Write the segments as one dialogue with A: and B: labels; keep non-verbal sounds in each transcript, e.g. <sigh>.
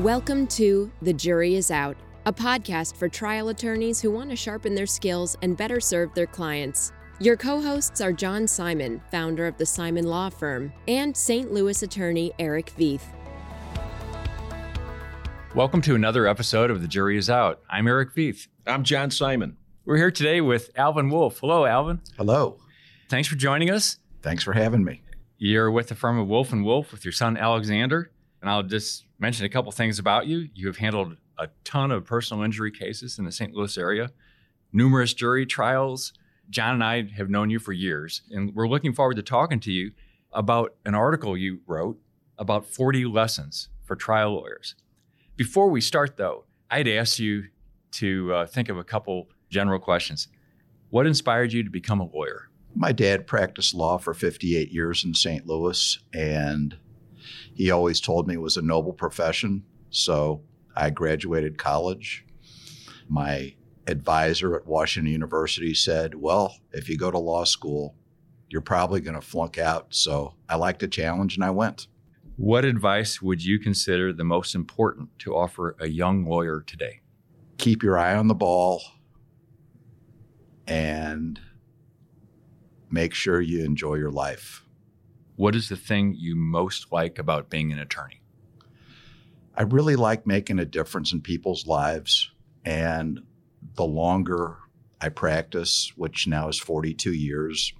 A: Welcome to The Jury is Out, a podcast for trial attorneys who want to sharpen their skills and better serve their clients. Your co hosts are John Simon, founder of the Simon Law Firm, and St. Louis attorney Eric Veith.
B: Welcome to another episode of The Jury is Out. I'm Eric Veith.
C: I'm John Simon.
B: We're here today with Alvin Wolff. Hello, Alvin.
D: Hello.
B: Thanks for joining us.
D: Thanks for having me.
B: You're with the firm of Wolff and Wolff with your son Alexander. And I'll just mention a couple things about you. You have handled a ton of personal injury cases in the St. Louis area, numerous jury trials. John and I have known you for years, and we're looking forward to talking to you about an article you wrote about 40 lessons for trial lawyers. Before we start, though, I'd ask you to uh, think of a couple general questions. What inspired you to become a lawyer?
D: My dad practiced law for 58 years in St. Louis, and he always told me it was a noble profession. So I graduated college. My advisor at Washington University said, Well, if you go to law school, you're probably going to flunk out. So I liked the challenge and I went.
B: What advice would you consider the most important to offer a young lawyer today?
D: Keep your eye on the ball and make sure you enjoy your life.
B: What is the thing you most like about being an attorney?
D: I really like making a difference in people's lives. And the longer I practice, which now is 42 years,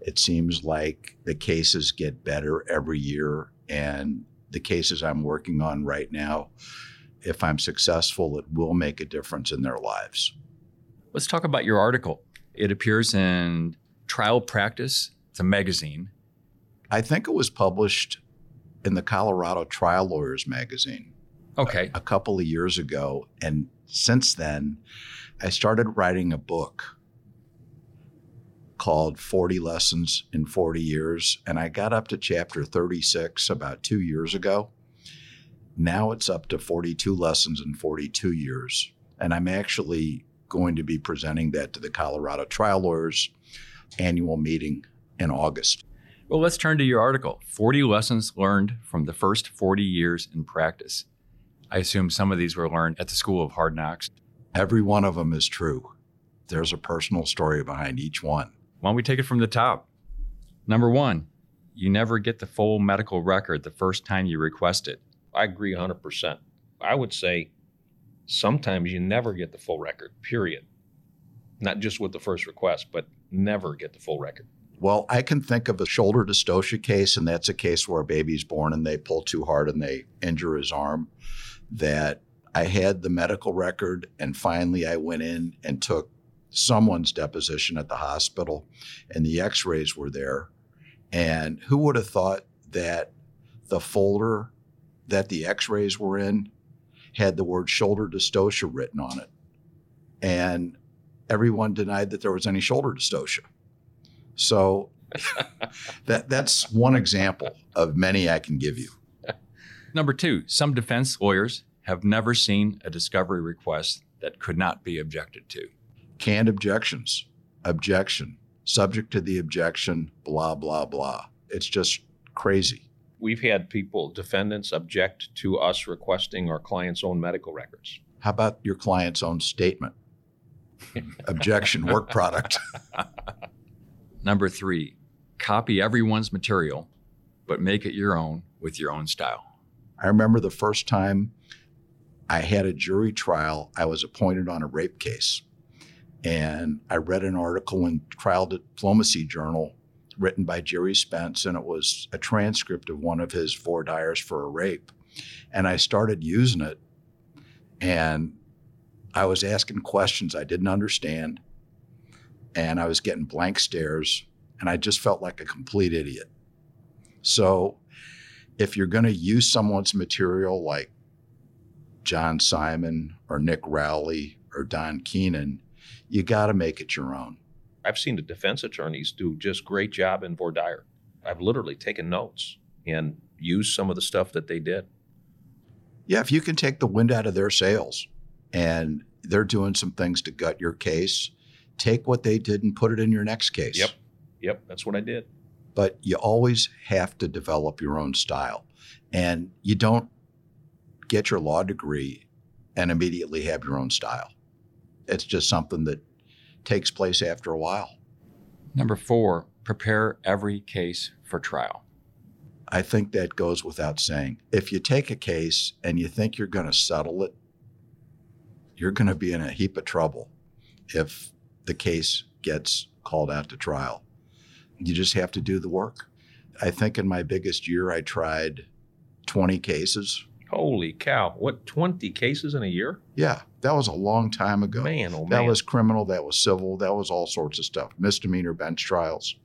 D: it seems like the cases get better every year. And the cases I'm working on right now, if I'm successful, it will make a difference in their lives.
B: Let's talk about your article. It appears in Trial Practice, it's a magazine.
D: I think it was published in the Colorado Trial Lawyers magazine.
B: Uh, okay.
D: A, a couple of years ago. And since then, I started writing a book called 40 Lessons in 40 Years. And I got up to chapter 36 about two years ago. Now it's up to 42 lessons in 42 years. And I'm actually going to be presenting that to the Colorado Trial Lawyers annual meeting in August.
B: Well, let's turn to your article 40 Lessons Learned from the First 40 Years in Practice. I assume some of these were learned at the School of Hard Knocks.
D: Every one of them is true. There's a personal story behind each one.
B: Why don't we take it from the top? Number one, you never get the full medical record the first time you request it.
C: I agree 100%. I would say sometimes you never get the full record, period. Not just with the first request, but never get the full record.
D: Well, I can think of a shoulder dystocia case, and that's a case where a baby's born and they pull too hard and they injure his arm. That I had the medical record, and finally I went in and took someone's deposition at the hospital, and the x rays were there. And who would have thought that the folder that the x rays were in had the word shoulder dystocia written on it? And everyone denied that there was any shoulder dystocia. So that that's one example of many I can give you.
B: Number two, some defense lawyers have never seen a discovery request that could not be objected to.
D: Canned objections, objection, subject to the objection, blah, blah, blah. It's just crazy.
C: We've had people, defendants, object to us requesting our client's own medical records.
D: How about your client's own statement? <laughs> Objection, work product. <laughs>
B: Number three, copy everyone's material, but make it your own with your own style.
D: I remember the first time I had a jury trial, I was appointed on a rape case. And I read an article in Trial Diplomacy Journal written by Gerry Spence, and it was a transcript of one of his voir dires for a rape. And I started using it, and I was asking questions I didn't understand, and I was getting blank stares, and I just felt like a complete idiot. So, if you're going to use someone's material like John Simon or Nick Rowley or Don Keenan, you got to make it your own.
C: I've seen the defense attorneys do just great job in voir dire. I've literally taken notes and used some of the stuff that they did.
D: Yeah, if you can take the wind out of their sails and they're doing some things to gut your case, take what they did and put it in your next case.
C: Yep. Yep, that's what I did.
D: But you always have to develop your own style. And you don't get your law degree and immediately have your own style. It's just something that takes place after a while.
B: Number four, prepare every case for trial.
D: I think that goes without saying. If you take a case and you think you're going to settle it, you're going to be in a heap of trouble if the case gets called out to trial. You just have to do the work. I think in my biggest year, I tried 20 cases.
C: Holy cow. What, 20 cases in a year?
D: Yeah, that was a long time ago.
C: Man, oh man.
D: That was criminal, that was civil, that was all sorts of stuff, misdemeanor bench trials.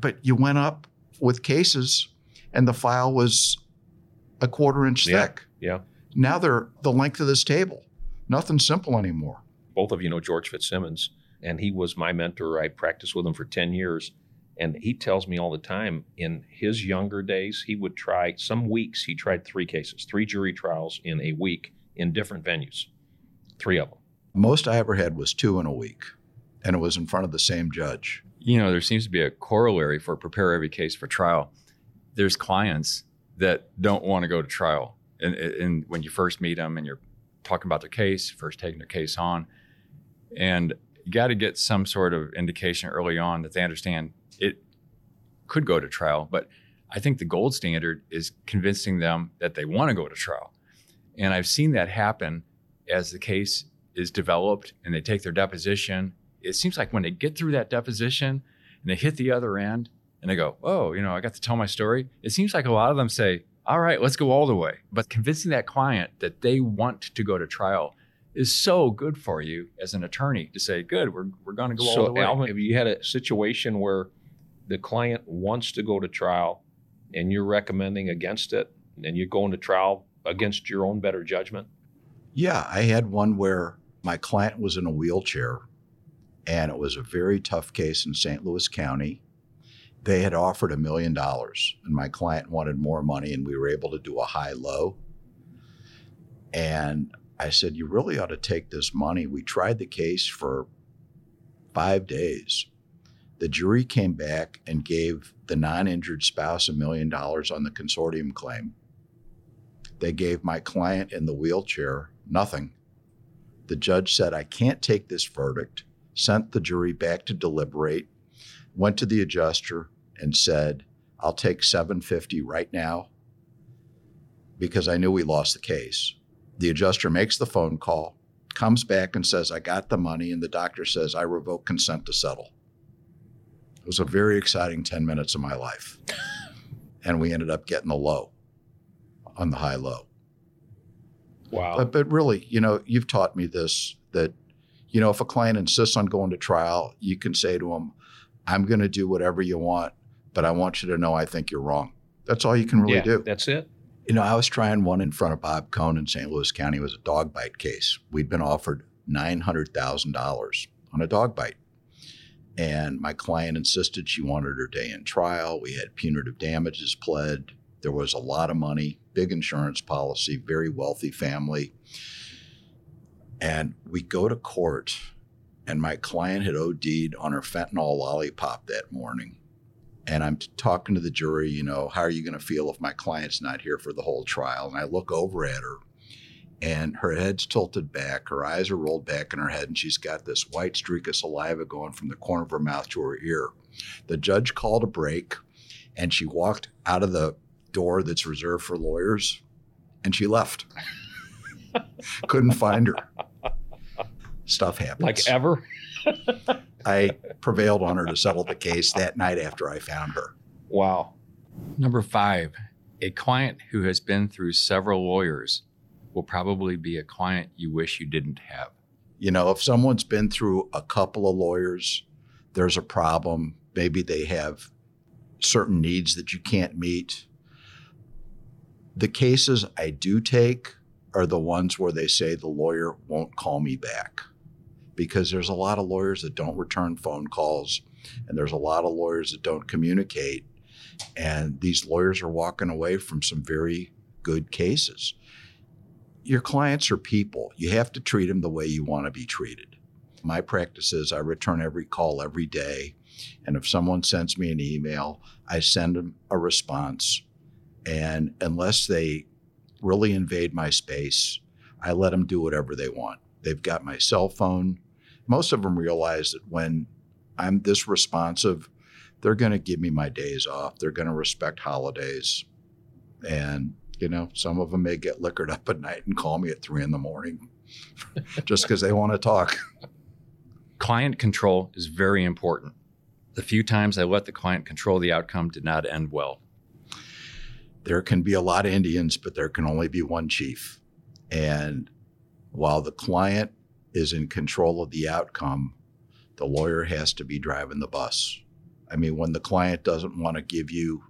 D: But you went up with cases and the file was a quarter inch
C: Yeah.
D: thick.
C: Yeah.
D: Now they're the length of this table. Nothing simple anymore.
C: both of you know George Fitzsimmons, and he was my mentor. I practiced with him for 10 years. And he tells me all the time in his younger days, he would try some weeks, he tried three cases, three jury trials in a week in different venues, three of them.
D: Most I ever had was two in a week, and it was in front of the same judge.
B: You know, there seems to be a corollary for prepare every case for trial. There's clients that don't want to go to trial. And, and when you first meet them and you're talking about their case, first taking their case on, and you got to get some sort of indication early on that they understand it could go to trial. But I think the gold standard is convincing them that they want to go to trial. And I've seen that happen as the case is developed and they take their deposition. It seems like when they get through that deposition and they hit the other end and they go, Oh, you know, I got to tell my story. It seems like a lot of them say, All right, let's go all the way. But convincing that client that they want to go to trial is so good for you as an attorney to say, Good, we're, we're going to go all the
C: so,
B: way.
C: Alvin, have you had a situation where the client wants to go to trial and you're recommending against it and you're going to trial against your own better judgment?
D: Yeah, I had one where my client was in a wheelchair, and it was a very tough case in St. Louis County. They had offered a million dollars, and my client wanted more money, and we were able to do a high low. And I said, You really ought to take this money. We tried the case for five days. The jury came back and gave the non injured spouse a million dollars on the consortium claim. They gave my client in the wheelchair nothing. The judge said, I can't take this verdict, sent the jury back to deliberate, went to the adjuster and said, I'll take 750 right now because I knew we lost the case. The adjuster makes the phone call, comes back and says, I got the money, and the doctor says, I revoke consent to settle. It was a very exciting 10 minutes of my life. <laughs> and we ended up getting the low on the high low.
C: Wow.
D: But, but really, you know, you've taught me this that, you know, if a client insists on going to trial, you can say to them, I'm going to do whatever you want, but I want you to know I think you're wrong. That's all you can really
C: yeah,
D: do.
C: That's it.
D: You know, I was trying one in front of Bob Cohn in St. Louis County. It was a dog bite case. We'd been offered $900,000 on a dog bite. And my client insisted she wanted her day in trial. We had punitive damages pled. There was a lot of money, big insurance policy, very wealthy family. And we go to court, and my client had OD'd on her fentanyl lollipop that morning. And I'm talking to the jury, you know, how are you going to feel if my client's not here for the whole trial? And I look over at her, and her head's tilted back, her eyes are rolled back in her head, and she's got this white streak of saliva going from the corner of her mouth to her ear. The judge called a break, and she walked out of the door that's reserved for lawyers, and she left. <laughs> Couldn't find her. Stuff happens.
C: Like ever? <laughs>
D: I prevailed on her to settle the case that night after I found her.
C: Wow.
B: Number five, a client who has been through several lawyers will probably be a client you wish you didn't have.
D: You know, if someone's been through a couple of lawyers, there's a problem. Maybe they have certain needs that you can't meet. The cases I do take are the ones where they say the lawyer won't call me back because there's a lot of lawyers that don't return phone calls and there's a lot of lawyers that don't communicate. And these lawyers are walking away from some very good cases. Your clients are people. You have to treat them the way you want to be treated. My practice is I return every call every day. And if someone sends me an email, I send them a response. And unless they really invade my space, I let them do whatever they want. They've got my cell phone. Most of them realize that when I'm this responsive, they're going to give me my days off. They're going to respect holidays. And, you know, some of them may get liquored up at night and call me at three in the morning <laughs> just because they want to talk.
B: Client control is very important. The few times I let the client control the outcome did not end well.
D: There can be a lot of Indians, but there can only be one chief. And while the client is in control of the outcome, the lawyer has to be driving the bus. I mean, when the client doesn't want to give you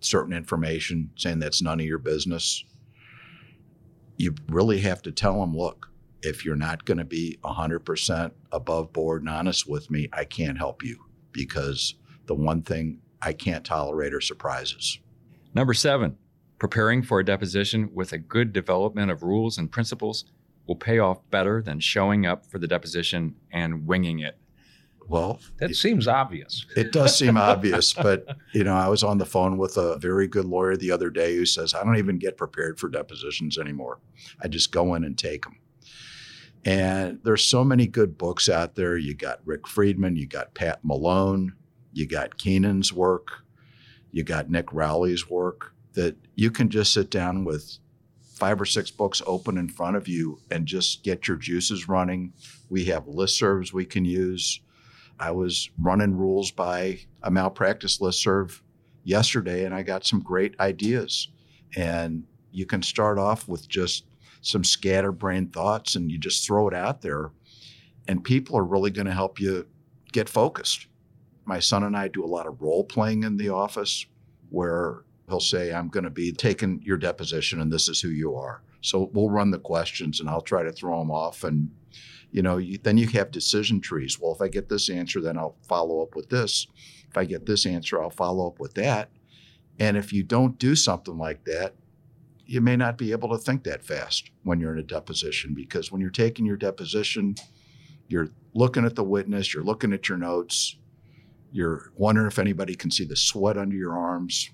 D: certain information, saying that's none of your business, you really have to tell them, look, if you're not going to be 100% above board and honest with me, I can't help you because the one thing I can't tolerate are surprises.
B: Number seven, preparing for a deposition with a good development of rules and principles will pay off better than showing up for the deposition and winging it.
D: Well,
C: That seems obvious.
D: It does seem <laughs> obvious, but you know, I was on the phone with a very good lawyer the other day who says I don't even get prepared for depositions anymore. I just go in and take them. And there's so many good books out there. You got Rick Friedman, you got Pat Malone, you got Keenan's work, you got Nick Rowley's work that you can just sit down with five or six books open in front of you and just get your juices running. We have listservs we can use. I was running rules by a malpractice listserv yesterday and I got some great ideas. And you can start off with just some scatterbrained thoughts and you just throw it out there. And people are really going to help you get focused. My son and I do a lot of role playing in the office where he'll say, I'm going to be taking your deposition and this is who you are. So we'll run the questions and I'll try to throw them off. And, you know, you, then you have decision trees. Well, if I get this answer, then I'll follow up with this. If I get this answer, I'll follow up with that. And if you don't do something like that, you may not be able to think that fast when you're in a deposition because when you're taking your deposition, you're looking at the witness, you're looking at your notes, you're wondering if anybody can see the sweat under your arms,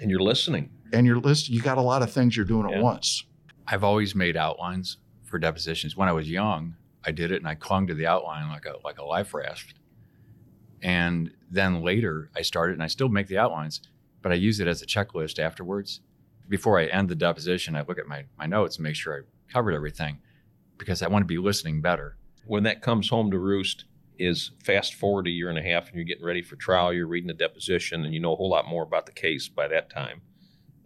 C: And you're listening.
D: and you're listening. You got a lot of things you're doing
C: Yeah.
D: at once.
B: I've always made outlines for depositions. When I was young, I did it and I clung to the outline like a like a life raft. And then later I started and I still make the outlines, but I use it as a checklist afterwards. Before I end the deposition, I look at my, my notes and make sure I covered everything because I want to be listening better.
C: When that comes home to roost, is fast forward a year and a half and you're getting ready for trial, you're reading the deposition, and you know a whole lot more about the case by that time.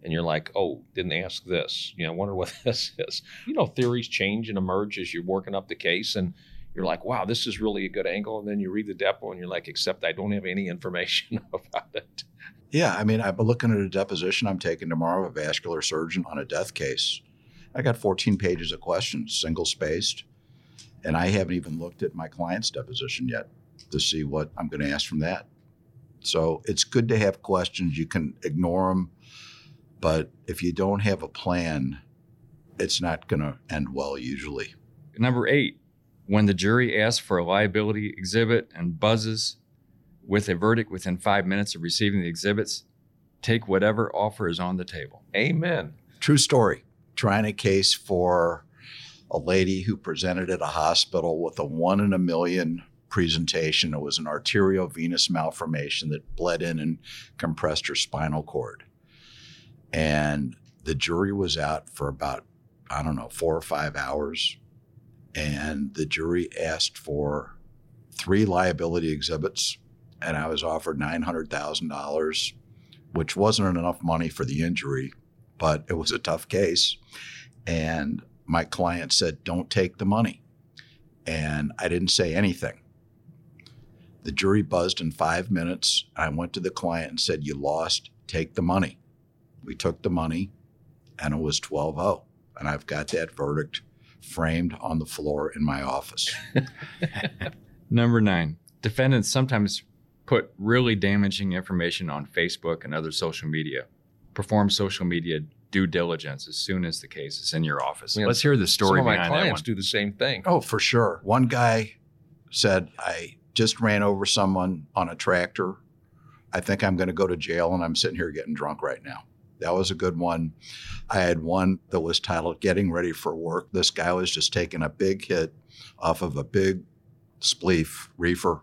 C: And you're like, oh, didn't ask this. You know, I wonder what <laughs> this is. You know, theories change and emerge as you're working up the case. And you're like, wow, this is really a good angle. And then you read the depo and you're like, except I don't have any information <laughs> about it.
D: Yeah, I mean, I'm looking at a deposition I'm taking tomorrow a vascular surgeon on a death case. I got 14 pages of questions, single spaced, and I haven't even looked at my client's deposition yet to see what I'm going to ask from that. So it's good to have questions. You can ignore them, but if you don't have a plan, it's not going to end well usually.
B: Number eight, when the jury asks for a liability exhibit and buzzes with a verdict within five minutes of receiving the exhibits, take whatever offer is on the table.
C: Amen.
D: True story. Trying a case for a lady who presented at a hospital with a one in a million presentation. It was an arteriovenous malformation that bled in and compressed her spinal cord. And the jury was out for about, I don't know, four or five hours. And the jury asked for three liability exhibits. And I was offered $900,000, which wasn't enough money for the injury but it was a tough case. And my client said, Don't take the money. And I didn't say anything. The jury buzzed in five minutes. I went to the client and said, You lost, take the money. We took the money, and it was 12 0. And I've got that verdict framed on the floor in my office. <laughs>
B: Number nine, defendants sometimes put really damaging information on Facebook and other social media. Perform social media due diligence as soon as the case is in your office.
C: Yeah.
B: Let's hear the story
C: Some of my
B: behind that
C: clients
B: one.
C: do the same thing.
D: Oh, for sure. One guy said, I just ran over someone on a tractor. I think I'm going to go to jail and I'm sitting here getting drunk right now. That was a good one. I had one that was titled Getting Ready for Work. This guy was just taking a big hit off of a big spliff reefer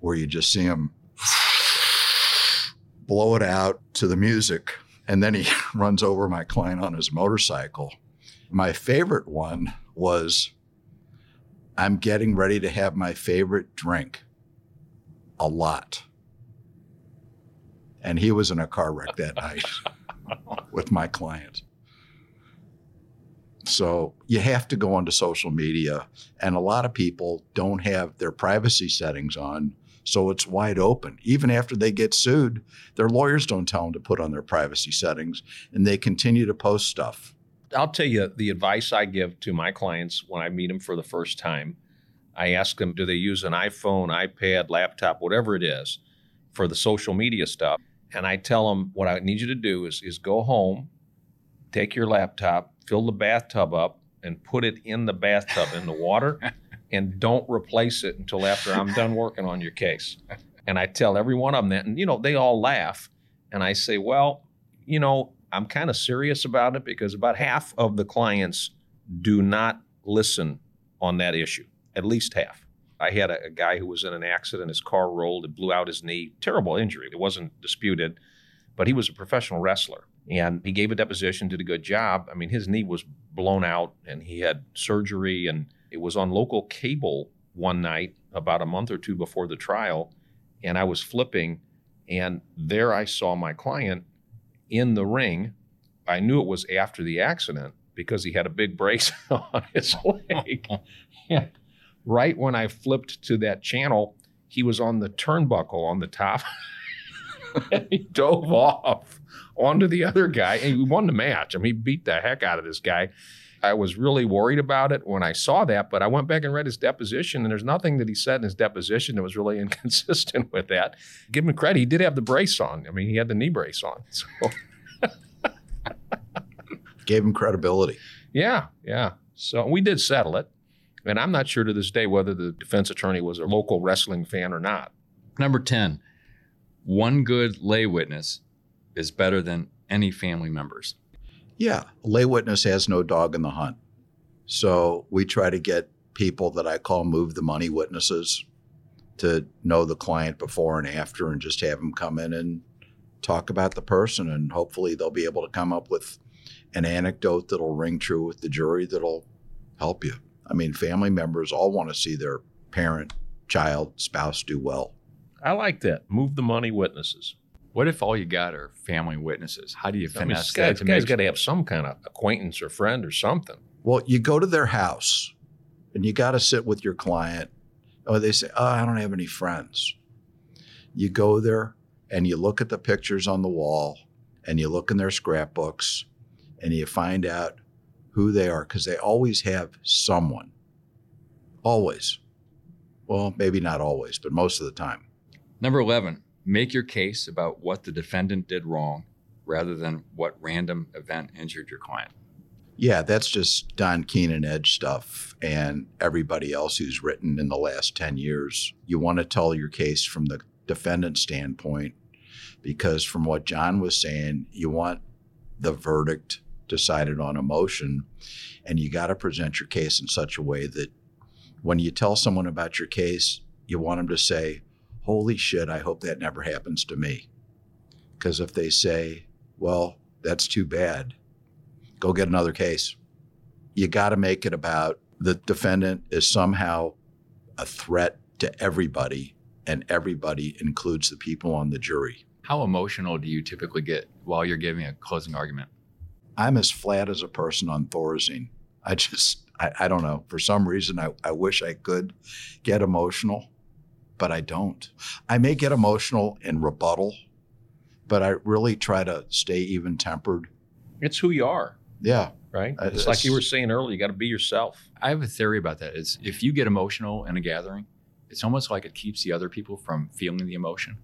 D: where you just see him blow it out to the music. And then he <laughs> runs over my client on his motorcycle. My favorite one was I'm getting ready to have my favorite drink a lot. And he was in a car wreck that night <laughs> with my client. So you have to go onto social media, and a lot of people don't have their privacy settings on. So it's wide open. Even after they get sued, their lawyers don't tell them to put on their privacy settings, and they continue to post stuff.
C: I'll tell you the advice I give to my clients when I meet them for the first time. I ask them, do they use an iPhone, iPad, laptop, whatever it is, for the social media stuff? And I tell them, what I need you to do is, is go home, take your laptop, fill the bathtub up, and put it in the bathtub in the water, <laughs> and don't replace it until after I'm done working on your case. And I tell every one of them that, and you know, they all laugh. And I say, well, you know, I'm kind of serious about it because about half of the clients do not listen on that issue, at least half. I had a, a, guy who was in an accident, his car rolled, it blew out his knee, terrible injury. It wasn't disputed, but he was a professional wrestler. And he gave a deposition, did a good job. I mean, his knee was blown out and he had surgery, and it was on local cable one night about a month or two before the trial. And I was flipping, and there I saw my client in the ring. I knew it was after the accident because he had a big brace <laughs> on his leg. <laughs> and right when I flipped to that channel, he was on the turnbuckle on the top. and <laughs> he dove off onto the other guy and he won the match. I mean, he beat the heck out of this guy. I was really worried about it when I saw that, but I went back and read his deposition, and there's nothing that he said in his deposition that was really <laughs> inconsistent with that. Give him credit, he did have the brace on. I mean, he had the knee brace on. So. <laughs>
D: Gave him credibility.
C: Yeah, yeah. So we did settle it. And I'm not sure to this day whether the defense attorney was a local wrestling fan or not.
B: Number 10, one good lay witness is better than any family members.
D: Yeah, lay witness has no dog in the hunt. So we try to get people that I call move the money witnesses to know the client before and after and just have them come in and talk about the person and hopefully they'll be able to come up with an anecdote that'll ring true with the jury that'll help you. I mean, family members all want to see their parent, child, spouse do well.
C: I like that. Move the money witnesses.
B: What if all you got are family witnesses? How do you finesse I mean,
C: that? Guys, to guy's got to have some kind of acquaintance or friend or something.
D: Well, you go to their house and you got to sit with your client. Oh, they say, "Oh, I don't have any friends." You go there and you look at the pictures on the wall and you look in their scrapbooks and you find out who they are because they always have someone. Always. Well, maybe not always, but most of the time.
B: Number 11, make your case about what the defendant did wrong rather than what random event injured your client.
D: Yeah, that's just Don Keenan Edge stuff and everybody else who's written in the last 10 years. You want to tell your case from the defendant standpoint because, from what John was saying, you want the verdict decided on emotion and you got to present your case in such a way that when you tell someone about your case, you want them to say, holy shit, I hope that never happens to me. Because if they say, well, that's too bad, go get another case. You got to make it about the defendant is somehow a threat to everybody, and everybody includes the people on the jury.
B: How emotional do you typically get while you're giving a closing argument?
D: I'm as flat as a person on Thorazine. I just, I, I don't know. For some reason, I, I wish I could get emotional but I don't. I may get emotional in rebuttal, but I really try to stay even tempered.
C: It's who you are.
D: Yeah.
C: Right. It's, it's like you were saying earlier. You got to be yourself.
B: I have a theory about that. Is if you get emotional in a gathering, it's almost like it keeps the other people from feeling the emotion.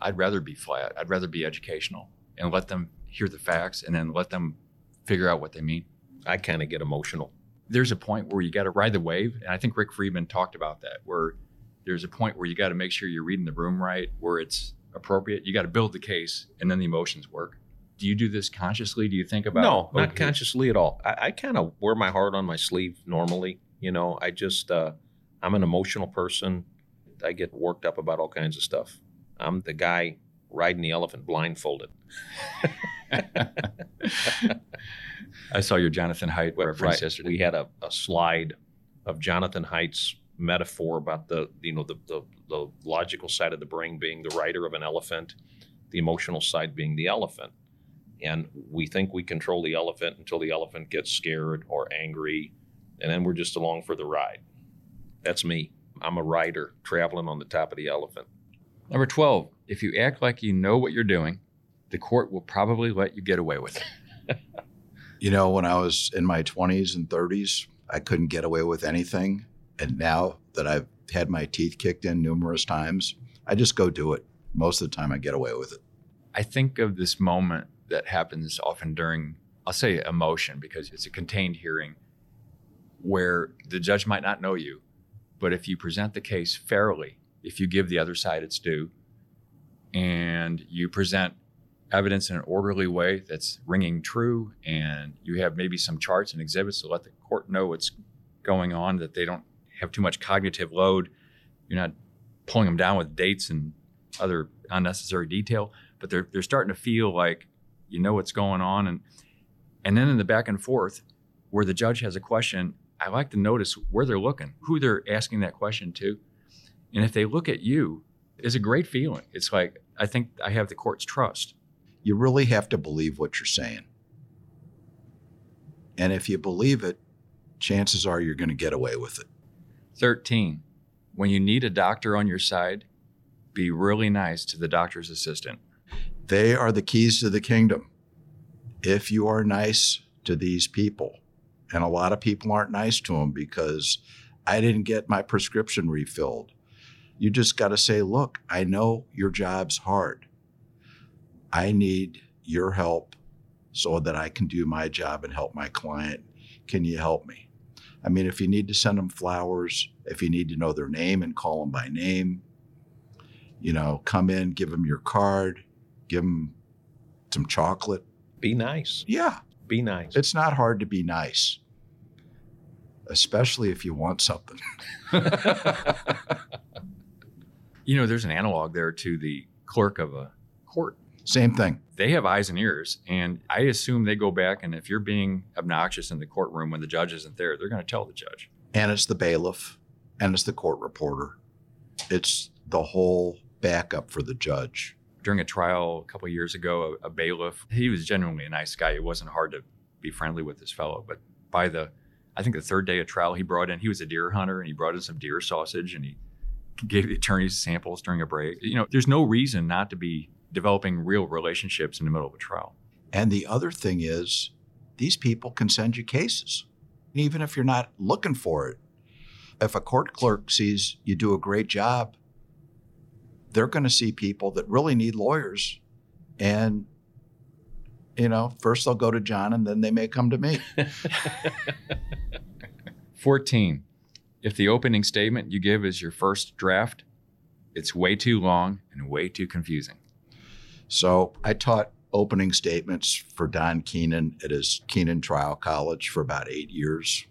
B: I'd rather be flat. I'd rather be educational and let them hear the facts and then let them figure out what they mean.
C: I kind of get emotional.
B: There's a point where you got to ride the wave, and I think Rick Friedman talked about that, where there's a point where you got to make sure you're reading the room right, where it's appropriate. You got to build the case, and then the emotions work. Do you do this consciously? Do you think about
C: no, not
B: okay,
C: consciously at all. I, I kind of wear my heart on my sleeve normally. You know, I just uh, I'm an emotional person. I get worked up about all kinds of stuff. I'm the guy riding the elephant blindfolded. <laughs>
B: I saw your Jonathan Haidt reference
C: Right.
B: yesterday.
C: We had a, a slide of Jonathan Haidt's metaphor about the you know the, the the logical side of the brain being the rider of an elephant, the emotional side being the elephant. And we think we control the elephant until the elephant gets scared or angry, and then we're just along for the ride. That's me. I'm a rider traveling on the top of the elephant.
B: Number 12, if you act like you know what you're doing, the court will probably let you get away with it. <laughs>
D: You know, when I was in my 20s and 30s, I couldn't get away with anything. And now that I've had my teeth kicked in numerous times, I just go do it. Most of the time, I get away with it.
B: I think of this moment that happens often during, I'll say emotion because it's a contained hearing where the judge might not know you, but if you present the case fairly, if you give the other side its due, and you present evidence in an orderly way that's ringing true, and you have maybe some charts and exhibits to let the court know what's going on, that they don't have too much cognitive load, you're not pulling them down with dates and other unnecessary detail, but they're they're starting to feel like you know what's going on, and and then in the back and forth, where the judge has a question, I like to notice where they're looking, who they're asking that question to, and if they look at you, it's a great feeling. It's like I think I have the court's trust.
D: You really have to believe what you're saying. And if you believe it, chances are you're going to get away with it.
B: 13. When you need a doctor on your side, be really nice to the doctor's assistant.
D: They are the keys to the kingdom. If you are nice to these people, and a lot of people aren't nice to them because I didn't get my prescription refilled. You just got to say, look, I know your job's hard. I need your help so that I can do my job and help my client. Can you help me? I mean, if you need to send them flowers, if you need to know their name and call them by name, you know, come in, give them your card, give them some chocolate.
C: Be nice.
D: Yeah,
C: Be nice.
D: it's not hard to be nice, especially if you want something. <laughs>
B: You know, there's an analog there to the clerk of a court.
D: Same thing.
B: They have eyes and ears, and I assume they go back. And if you're being obnoxious in the courtroom when the judge isn't there, they're going to tell the judge.
D: And it's the bailiff and it's the court reporter. It's the whole backup for the judge.
B: During a trial a couple of years ago, a, a bailiff, he was genuinely a nice guy. It wasn't hard to be friendly with this fellow. But by the, I think the third day of trial, he brought in, he was a deer hunter, and he brought in some deer sausage, and he gave the attorneys samples during a break. You know, there's no reason not to be developing real relationships in the middle of a trial.
D: And the other thing is, these people can send you cases, even if you're not looking for it. If a court clerk sees you do a great job, they're going to see people that really need lawyers. And, you know, first they'll go to John and then they may come to me. <laughs>
B: 14. If the opening statement you give is your first draft, it's way too long and way too confusing.
D: So I taught opening statements for Don Keenan at his Keenan Trial College for about eight years.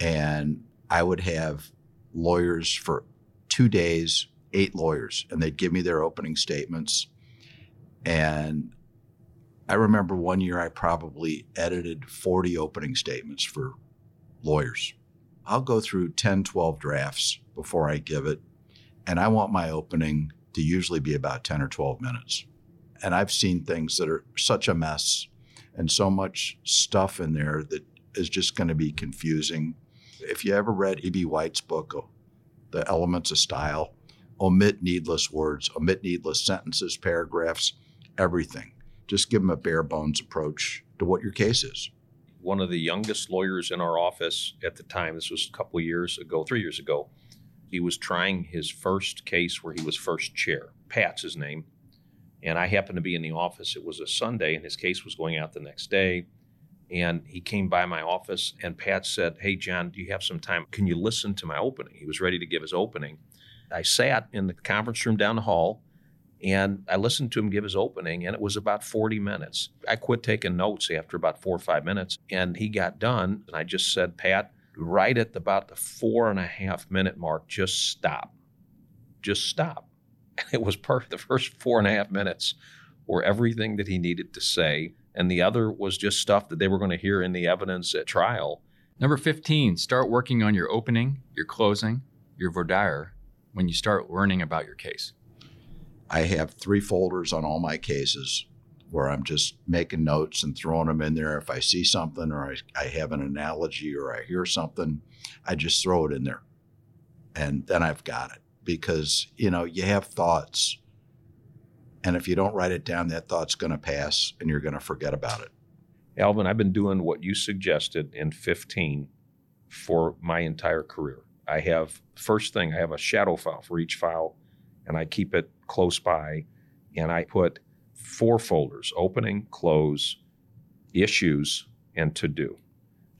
D: And I would have lawyers for two days, eight lawyers, and they'd give me their opening statements. And I remember one year I probably edited 40 opening statements for lawyers. I'll go through 10, 12 drafts before I give it. And I want my opening to usually be about 10 or 12 minutes. And I've seen things that are such a mess and so much stuff in there that is just going to be confusing. If you ever read E.B. White's book, oh, The Elements of Style, omit needless words, omit needless sentences, paragraphs, everything. Just give them a bare bones approach to what your case is.
C: one of the youngest lawyers in our office at the time, this was a couple years ago, three years ago, he was trying his first case where he was first chair. Pat's his name. And I happened to be in the office. It was a Sunday, and his case was going out the next day. And he came by my office, and Pat said, Hey, John, do you have some time? Can you listen to my opening? He was ready to give his opening. I sat in the conference room down the hall, And I listened to him give his opening, and it was about 40 minutes. I quit taking notes after about four or five minutes, and he got done. And I just said, Pat, right at about the four and a half minute mark, just stop. Just stop. And <laughs> it was perfect. The first four and a half minutes were everything that he needed to say. And the other was just stuff that they were going to hear in the evidence at trial.
B: Number 15, start working on your opening, your closing, your voir dire when you start learning about your case.
D: I have three folders on all my cases where I'm just making notes and throwing them in there. If I see something or I, I have an analogy or I hear something, I just throw it in there. And then I've got it because, you know, you have thoughts. And if you don't write it down, that thought's going to pass and you're going to forget about it.
C: Alvin, I've been doing what you suggested in 15 for my entire career. I have, first thing, I have a shadow file for each file and I keep it close by. And I put four folders opening, close, issues, and to do.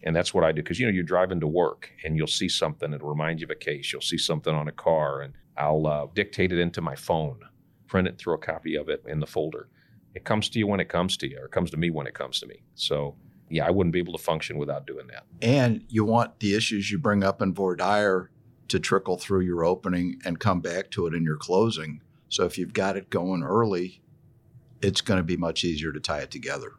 C: And that's what I do because you know you're driving to work and you'll see something that reminds you of a case. You'll see something on a car, and I'll uh, dictate it into my phone, print it, throw a copy of it in the folder. It comes to you when it comes to you, or it comes to me when it comes to me. So yeah, I wouldn't be able to function without doing that.
D: And you want the issues you bring up in voir dire to trickle through your opening and come back to it in your closing. So if you've got it going early, it's going to be much easier to tie it together.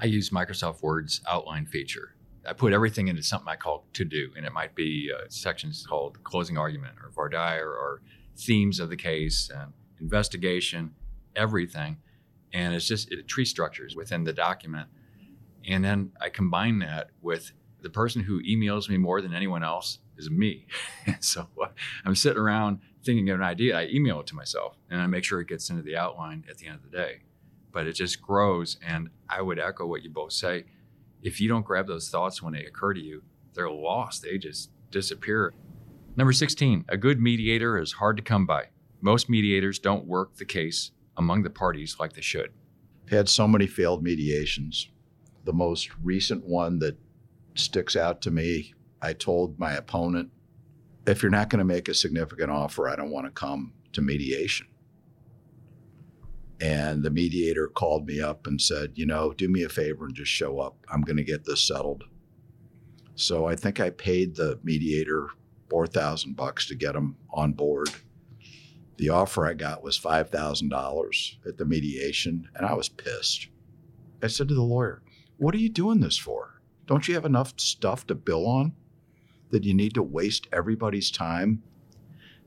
B: I use Microsoft Word's outline feature. I put everything into something I call to do, and it might be uh, sections called closing argument or voir dire or themes of the case and investigation, everything. And it's just it, tree structures within the document. And then I combine that with the person who emails me more than anyone else is me. <laughs> so uh, I'm sitting around thinking of an idea, I email it to myself and I make sure it gets into the outline at the end of the day. But it just grows. And I would echo what you both say. If you don't grab those thoughts when they occur to you, they're lost. They just disappear. Number 16, a good mediator is hard to come by. Most mediators don't work the case among the parties like they should.
D: Had so many failed mediations. The most recent one that sticks out to me I told my opponent, if you're not going to make a significant offer, I don't want to come to mediation. And the mediator called me up and said, you know, do me a favor and just show up. I'm going to get this settled. So I think I paid the mediator 4,000 bucks to get him on board. The offer I got was $5,000 at the mediation, and I was pissed. I said to the lawyer, What are you doing this for? Don't you have enough stuff to bill on? that you need to waste everybody's time?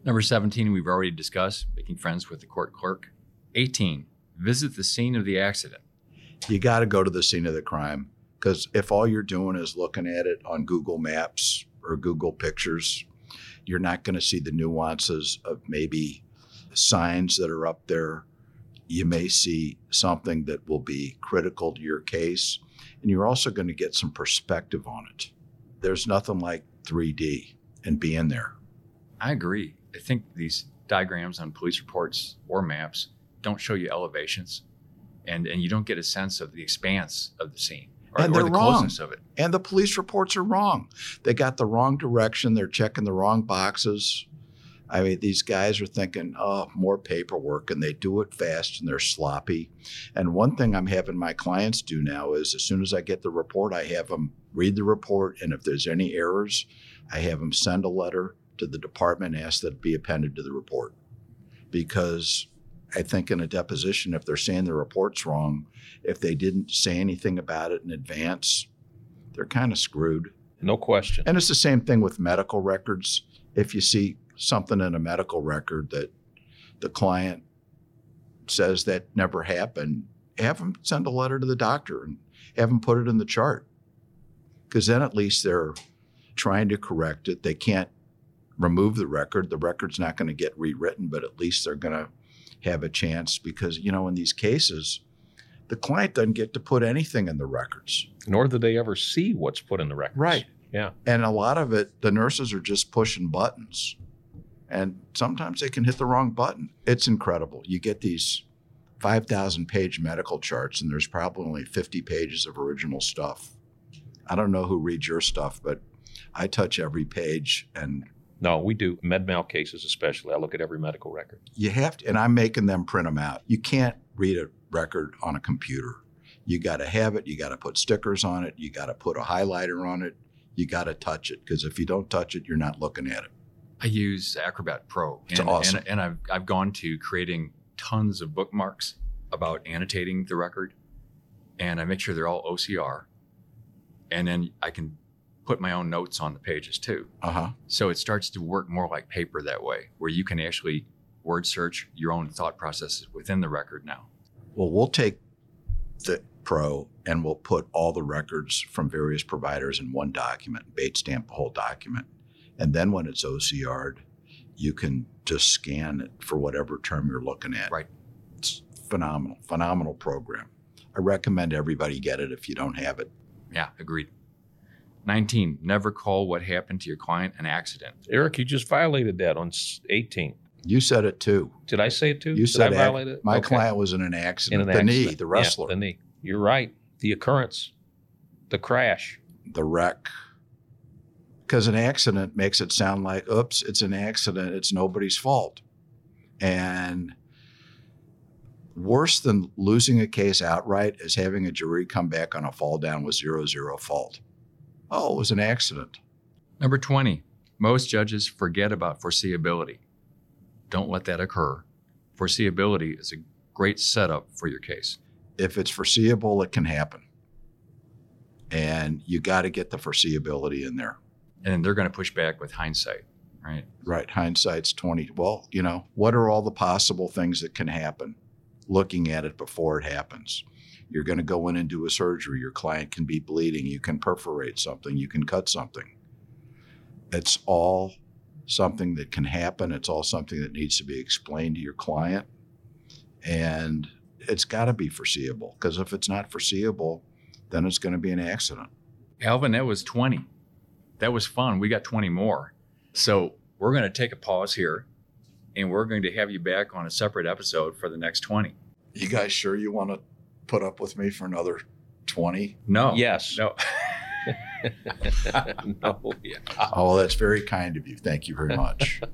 B: Number 17, we've already discussed making friends with the court clerk. 18, visit the scene of the accident.
D: You got to go to the scene of the crime because if all you're doing is looking at it on Google Maps or Google Pictures, you're not going to see the nuances of maybe signs that are up there. You may see something that will be critical to your case, and you're also going to get some perspective on it. There's nothing like 3D and being in there.
B: I agree. I think these diagrams on police reports or maps don't show you elevations, and and you don't get a sense of the expanse of the scene or,
D: and they're
B: the
D: wrong.
B: closeness of it.
D: And the police reports are wrong. They got the wrong direction. They're checking the wrong boxes. I mean, these guys are thinking, oh, more paperwork, and they do it fast and they're sloppy. And one thing I'm having my clients do now is as soon as I get the report, I have them read the report, and if there's any errors, I have them send a letter to the department and ask that it be appended to the report. Because I think in a deposition, if they're saying the report's wrong, if they didn't say anything about it in advance, they're kind of screwed.
C: No question.
D: And it's the same thing with medical records. If you see something in a medical record that the client says that never happened, have them send a letter to the doctor and have them put it in the chart. Because then at least they're trying to correct it. They can't remove the record. The record's not going to get rewritten, but at least they're going to have a chance because, you know, in these cases, the client doesn't get to put anything in the records.
C: Nor do they ever see what's put in the records.
D: Right.
C: Yeah.
D: And a lot of it, the nurses are just pushing buttons. And sometimes they can hit the wrong button. It's incredible. You get these 5,000 page medical charts, and there's probably only 50 pages of original stuff. I don't know who reads your stuff, but I touch every page and
C: No, we do med mal cases, especially. I look at every medical record.
D: You have to, and I'm making them print them out. You can't read a record on a computer. You got to have it. You got to put stickers on it. You got to put a highlighter on it. You got to touch it because if you don't touch it, you're not looking at it.
B: I use Acrobat Pro.
D: It's
B: and,
D: awesome.
B: And, and I've, I've gone to creating tons of bookmarks about annotating the record. And I make sure they're all OCR. And then I can put my own notes on the pages too.
D: Uh huh.
B: So it starts to work more like paper that way, where you can actually word search your own thought processes within the record now.
D: Well, we'll take the pro and we'll put all the records from various providers in one document, Bates stamp the whole document. And then when it's OCR'd, you can just scan it for whatever term you're looking at.
B: Right.
D: It's phenomenal, phenomenal program. I recommend everybody get it if you don't have it.
B: Yeah, agreed. 19, never call what happened to your client an accident.
C: Eric, you just violated that on s- 18.
D: You said it too.
C: Did I say it too?
D: You
C: Did
D: said
C: I
D: ac-
C: violate it?
D: my
C: Okay.
D: client was in an
C: in
D: accident.
C: an
D: the
C: accident.
D: knee, the
C: Yeah,
D: wrestler,
C: the knee. You're right. The occurrence, the crash.
D: the wreck. Because an accident makes it sound like, oops, it's an accident. It's nobody's fault. And worse than losing a case outright is having a jury come back on a fall down with zero zero fault. Oh, it was an accident.
B: Number 20, most judges forget about foreseeability. Don't let that occur. Foreseeability is a great setup for your case.
D: If it's foreseeable, it can happen. And you got to get the foreseeability in there.
B: And they're going to push back with hindsight, right?
D: Right. Hindsight's 20. Well, you know, what are all the possible things that can happen? Looking at it before it happens. You're going to go in and do a surgery. Your client can be bleeding. You can perforate something. You can cut something. It's all something that can happen. It's all something that needs to be explained to your client. And it's got to be foreseeable because if it's not foreseeable, then it's going to be an accident.
B: Alvin, that was 20. That was fun. We got 20 more. So we're going to take a pause here and we're going to have you back on a separate episode for the next 20.
D: You guys sure you want to put up with me for another 20?
B: No.
C: Yes.
B: No. <laughs>
C: no. Yeah.
D: Oh, that's very kind of you. Thank you very much. <laughs>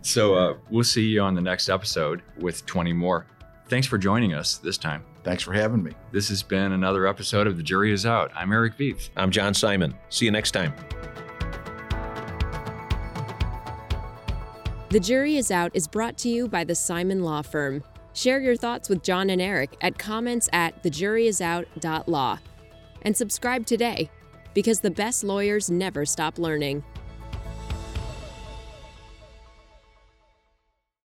B: So uh, we'll see you on the next episode with 20 more. Thanks for joining us this time.
D: Thanks for having me.
B: This has been another episode of The Jury is Out. I'm Eric Vieth.
C: I'm John Simon. See you next time.
A: The Jury is Out is brought to you by the Simon Law Firm. Share your thoughts with John and Eric at comments at thejuryisout.law. And subscribe today, because the best lawyers never stop learning.